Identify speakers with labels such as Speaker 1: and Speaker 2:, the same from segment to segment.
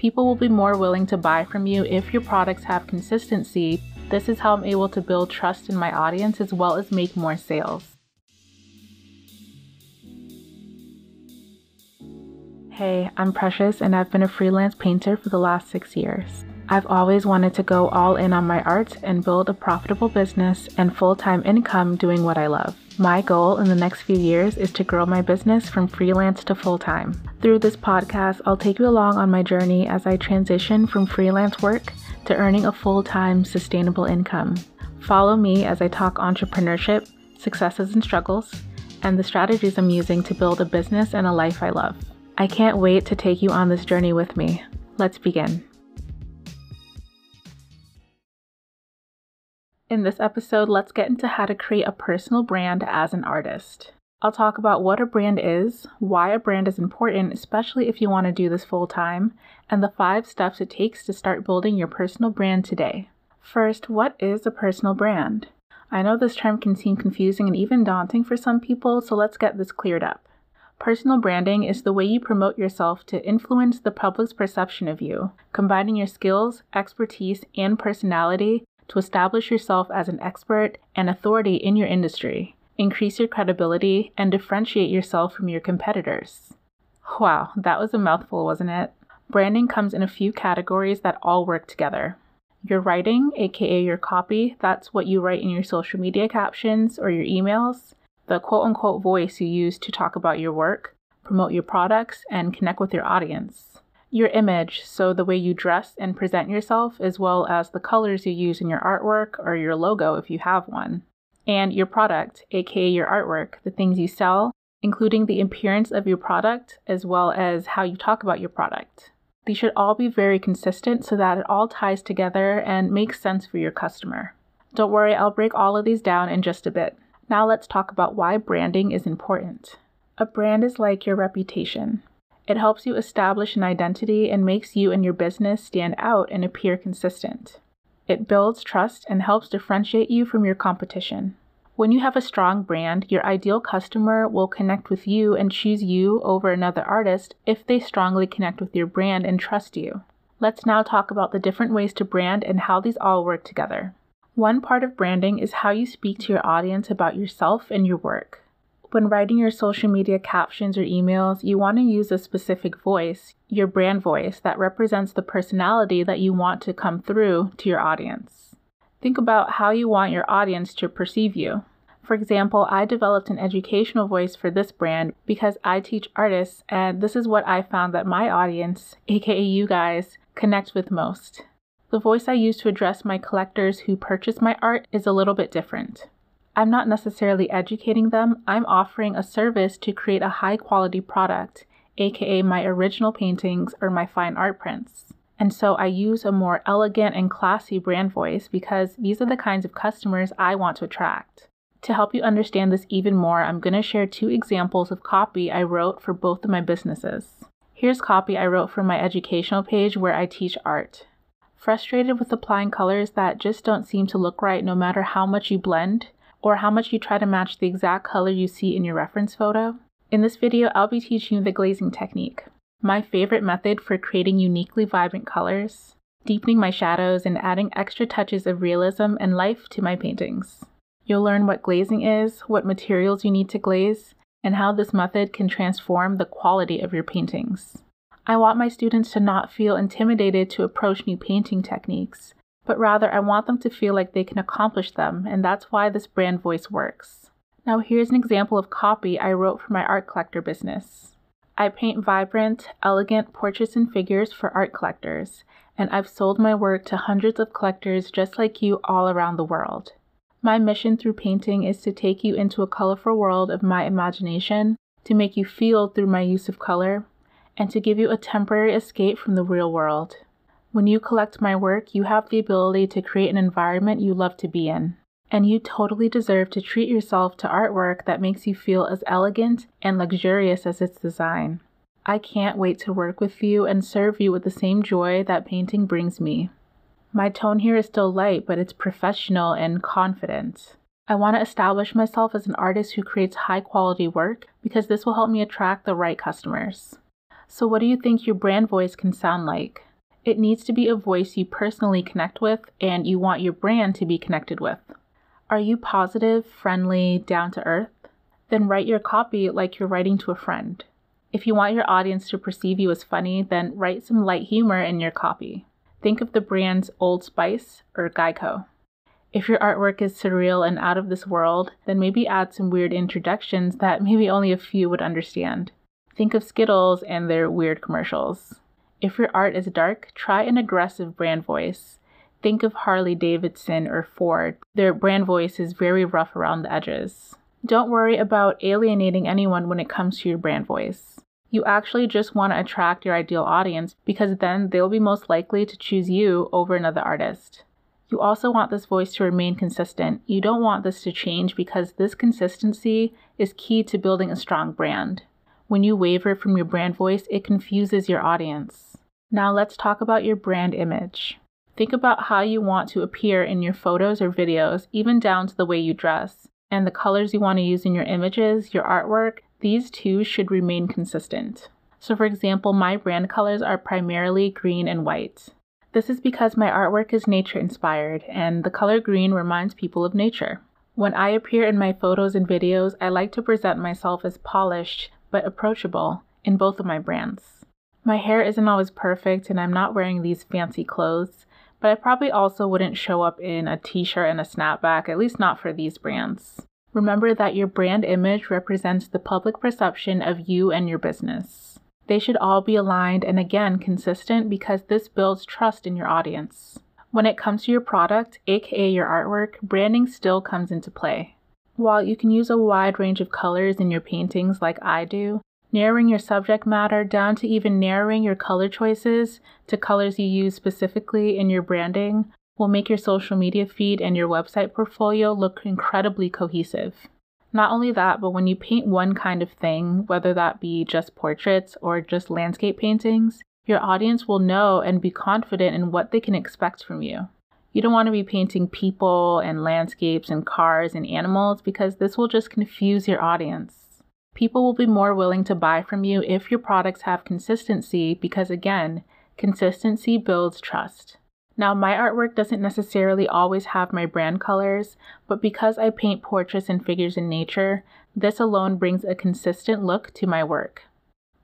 Speaker 1: People will be more willing to buy from you if your products have consistency. This is how I'm able to build trust in my audience as well as make more sales. Hey, I'm Precious and I've been a freelance painter for the last six years. I've always wanted to go all in on my art and build a profitable business and full time income doing what I love. My goal in the next few years is to grow my business from freelance to full time. Through this podcast, I'll take you along on my journey as I transition from freelance work to earning a full time sustainable income. Follow me as I talk entrepreneurship, successes and struggles, and the strategies I'm using to build a business and a life I love. I can't wait to take you on this journey with me. Let's begin. In this episode, let's get into how to create a personal brand as an artist. I'll talk about what a brand is, why a brand is important, especially if you want to do this full time, and the five steps it takes to start building your personal brand today. First, what is a personal brand? I know this term can seem confusing and even daunting for some people, so let's get this cleared up. Personal branding is the way you promote yourself to influence the public's perception of you, combining your skills, expertise, and personality to establish yourself as an expert and authority in your industry, increase your credibility, and differentiate yourself from your competitors. Wow, that was a mouthful, wasn't it? Branding comes in a few categories that all work together. Your writing, aka your copy, that's what you write in your social media captions or your emails, the quote unquote voice you use to talk about your work, promote your products, and connect with your audience your image, so the way you dress and present yourself, as well as the colors you use in your artwork or your logo if you have one, and your product, aka your artwork, the things you sell, including the appearance of your product as well as how you talk about your product. These should all be very consistent so that it all ties together and makes sense for your customer. Don't worry, I'll break all of these down in just a bit. Now let's talk about why branding is important. A brand is like your reputation. It helps you establish an identity and makes you and your business stand out and appear consistent. It builds trust and helps differentiate you from your competition. When you have a strong brand, your ideal customer will connect with you and choose you over another artist if they strongly connect with your brand and trust you. Let's now talk about the different ways to brand and how these all work together. One part of branding is how you speak to your audience about yourself and your work. When writing your social media captions or emails, you want to use a specific voice, your brand voice, that represents the personality that you want to come through to your audience. Think about how you want your audience to perceive you. For example, I developed an educational voice for this brand because I teach artists, and this is what I found that my audience, aka you guys, connect with most. The voice I use to address my collectors who purchase my art is a little bit different. I'm not necessarily educating them, I'm offering a service to create a high quality product, aka my original paintings or my fine art prints. And so I use a more elegant and classy brand voice because these are the kinds of customers I want to attract. To help you understand this even more, I'm going to share two examples of copy I wrote for both of my businesses. Here's copy I wrote for my educational page where I teach art. Frustrated with applying colors that just don't seem to look right no matter how much you blend? Or how much you try to match the exact color you see in your reference photo. In this video, I'll be teaching you the glazing technique, my favorite method for creating uniquely vibrant colors, deepening my shadows, and adding extra touches of realism and life to my paintings. You'll learn what glazing is, what materials you need to glaze, and how this method can transform the quality of your paintings. I want my students to not feel intimidated to approach new painting techniques, but rather I want them to feel like they can accomplish them, and that's why this brand voice works. Now, here's an example of copy I wrote for my art collector business. I paint vibrant, elegant portraits and figures for art collectors, and I've sold my work to hundreds of collectors just like you all around the world. My mission through painting is to take you into a colorful world of my imagination, to make you feel through my use of color, and to give you a temporary escape from the real world. When you collect my work, you have the ability to create an environment you love to be in. And you totally deserve to treat yourself to artwork that makes you feel as elegant and luxurious as its design. I can't wait to work with you and serve you with the same joy that painting brings me. My tone here is still light, but it's professional and confident. I want to establish myself as an artist who creates high quality work because this will help me attract the right customers. So, what do you think your brand voice can sound like? It needs to be a voice you personally connect with and you want your brand to be connected with. Are you positive, friendly, down to earth? Then write your copy like you're writing to a friend. If you want your audience to perceive you as funny, then write some light humor in your copy. Think of the brands Old Spice or Geico. If your artwork is surreal and out of this world, then maybe add some weird introductions that maybe only a few would understand. Think of Skittles and their weird commercials. If your art is dark, try an aggressive brand voice. Think of Harley Davidson or Ford. Their brand voice is very rough around the edges. Don't worry about alienating anyone when it comes to your brand voice. You actually just want to attract your ideal audience because then they'll be most likely to choose you over another artist. You also want this voice to remain consistent. You don't want this to change because this consistency is key to building a strong brand. When you waver from your brand voice, it confuses your audience. Now let's talk about your brand image. Think about how you want to appear in your photos or videos, even down to the way you dress and the colors you want to use in your images, your artwork, these two should remain consistent. So, for example, my brand colors are primarily green and white. This is because my artwork is nature inspired, and the color green reminds people of nature. When I appear in my photos and videos, I like to present myself as polished but approachable in both of my brands. My hair isn't always perfect, and I'm not wearing these fancy clothes, but I probably also wouldn't show up in a t shirt and a snapback, at least not for these brands. Remember that your brand image represents the public perception of you and your business. They should all be aligned and again consistent because this builds trust in your audience. When it comes to your product, aka your artwork, branding still comes into play. While you can use a wide range of colors in your paintings like I do, narrowing your subject matter down to even narrowing your color choices to colors you use specifically in your branding will make your social media feed and your website portfolio look incredibly cohesive. Not only that, but when you paint one kind of thing, whether that be just portraits or just landscape paintings, your audience will know and be confident in what they can expect from you. You don't want to be painting people and landscapes and cars and animals because this will just confuse your audience. People will be more willing to buy from you if your products have consistency because, again, consistency builds trust. Now, my artwork doesn't necessarily always have my brand colors, but because I paint portraits and figures in nature, this alone brings a consistent look to my work.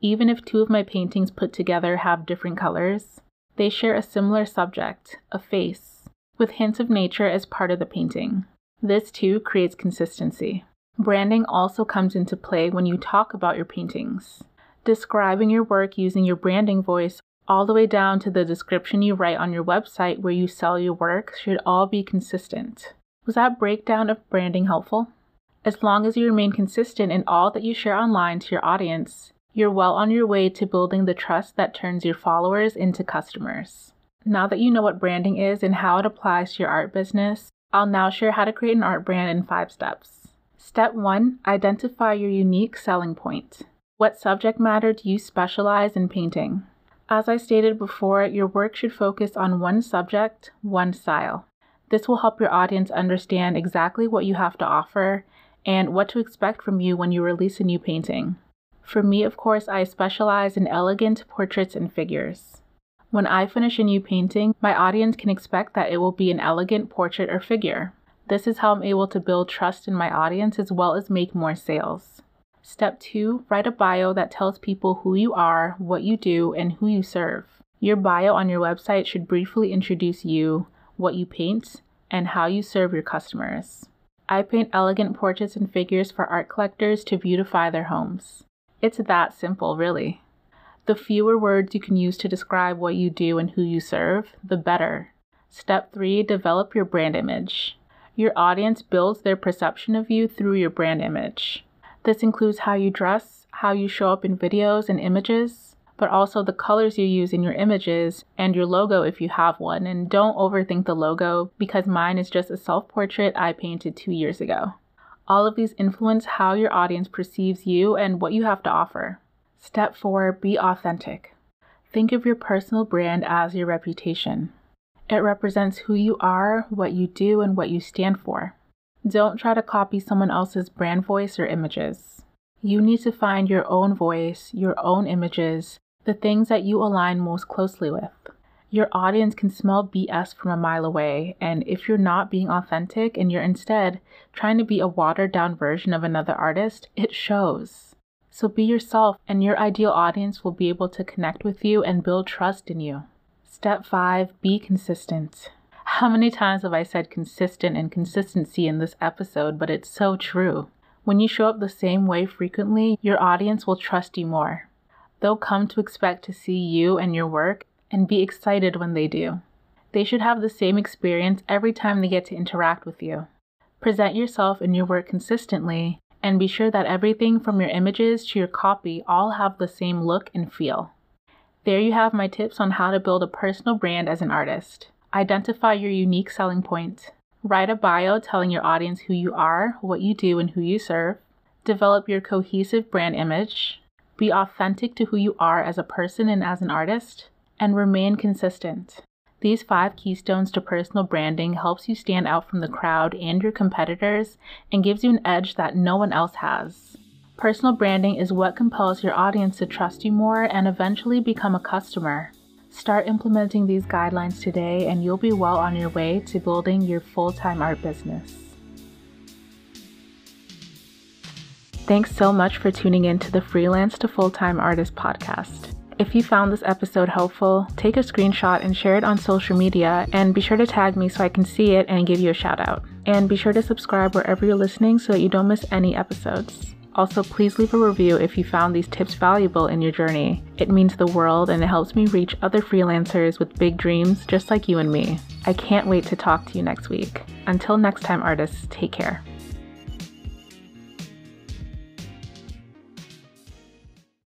Speaker 1: Even if two of my paintings put together have different colors, they share a similar subject, a face, with hints of nature as part of the painting. This too creates consistency. Branding also comes into play when you talk about your paintings. Describing your work using your branding voice, all the way down to the description you write on your website where you sell your work, should all be consistent. Was that breakdown of branding helpful? As long as you remain consistent in all that you share online to your audience, you're well on your way to building the trust that turns your followers into customers. Now that you know what branding is and how it applies to your art business, I'll now share how to create an art brand in five steps. Step 1 Identify your unique selling point. What subject matter do you specialize in painting? As I stated before, your work should focus on one subject, one style. This will help your audience understand exactly what you have to offer and what to expect from you when you release a new painting. For me, of course, I specialize in elegant portraits and figures. When I finish a new painting, my audience can expect that it will be an elegant portrait or figure. This is how I'm able to build trust in my audience as well as make more sales. Step two, write a bio that tells people who you are, what you do, and who you serve. Your bio on your website should briefly introduce you, what you paint, and how you serve your customers. I paint elegant portraits and figures for art collectors to beautify their homes. It's that simple, really. The fewer words you can use to describe what you do and who you serve, the better. Step three, develop your brand image. Your audience builds their perception of you through your brand image. This includes how you dress, how you show up in videos and images, but also the colors you use in your images and your logo if you have one. And don't overthink the logo because mine is just a self portrait I painted two years ago. All of these influence how your audience perceives you and what you have to offer. Step 4 Be authentic. Think of your personal brand as your reputation. It represents who you are, what you do, and what you stand for. Don't try to copy someone else's brand voice or images. You need to find your own voice, your own images, the things that you align most closely with. Your audience can smell BS from a mile away, and if you're not being authentic and you're instead trying to be a watered down version of another artist, it shows. So be yourself, and your ideal audience will be able to connect with you and build trust in you. Step five be consistent. How many times have I said consistent and consistency in this episode, but it's so true. When you show up the same way frequently, your audience will trust you more. They'll come to expect to see you and your work and be excited when they do. They should have the same experience every time they get to interact with you. Present yourself and your work consistently, and be sure that everything from your images to your copy all have the same look and feel. There you have my tips on how to build a personal brand as an artist. Identify your unique selling point. Write a bio telling your audience who you are, what you do, and who you serve. Develop your cohesive brand image. Be authentic to who you are as a person and as an artist. And remain consistent. These five keystones to personal branding helps you stand out from the crowd and your competitors and gives you an edge that no one else has. Personal branding is what compels your audience to trust you more and eventually become a customer. Start implementing these guidelines today, and you'll be well on your way to building your full time art business. Thanks so much for tuning in to the Freelance to Full Time Artist podcast. If you found this episode helpful, take a screenshot and share it on social media, and be sure to tag me so I can see it and give you a shout out. And be sure to subscribe wherever you're listening so that you don't miss any episodes. Also, please leave a review if you found these tips valuable in your journey. It means the world and it helps me reach other freelancers with big dreams just like you and me. I can't wait to talk to you next week. Until next time, artists, take care.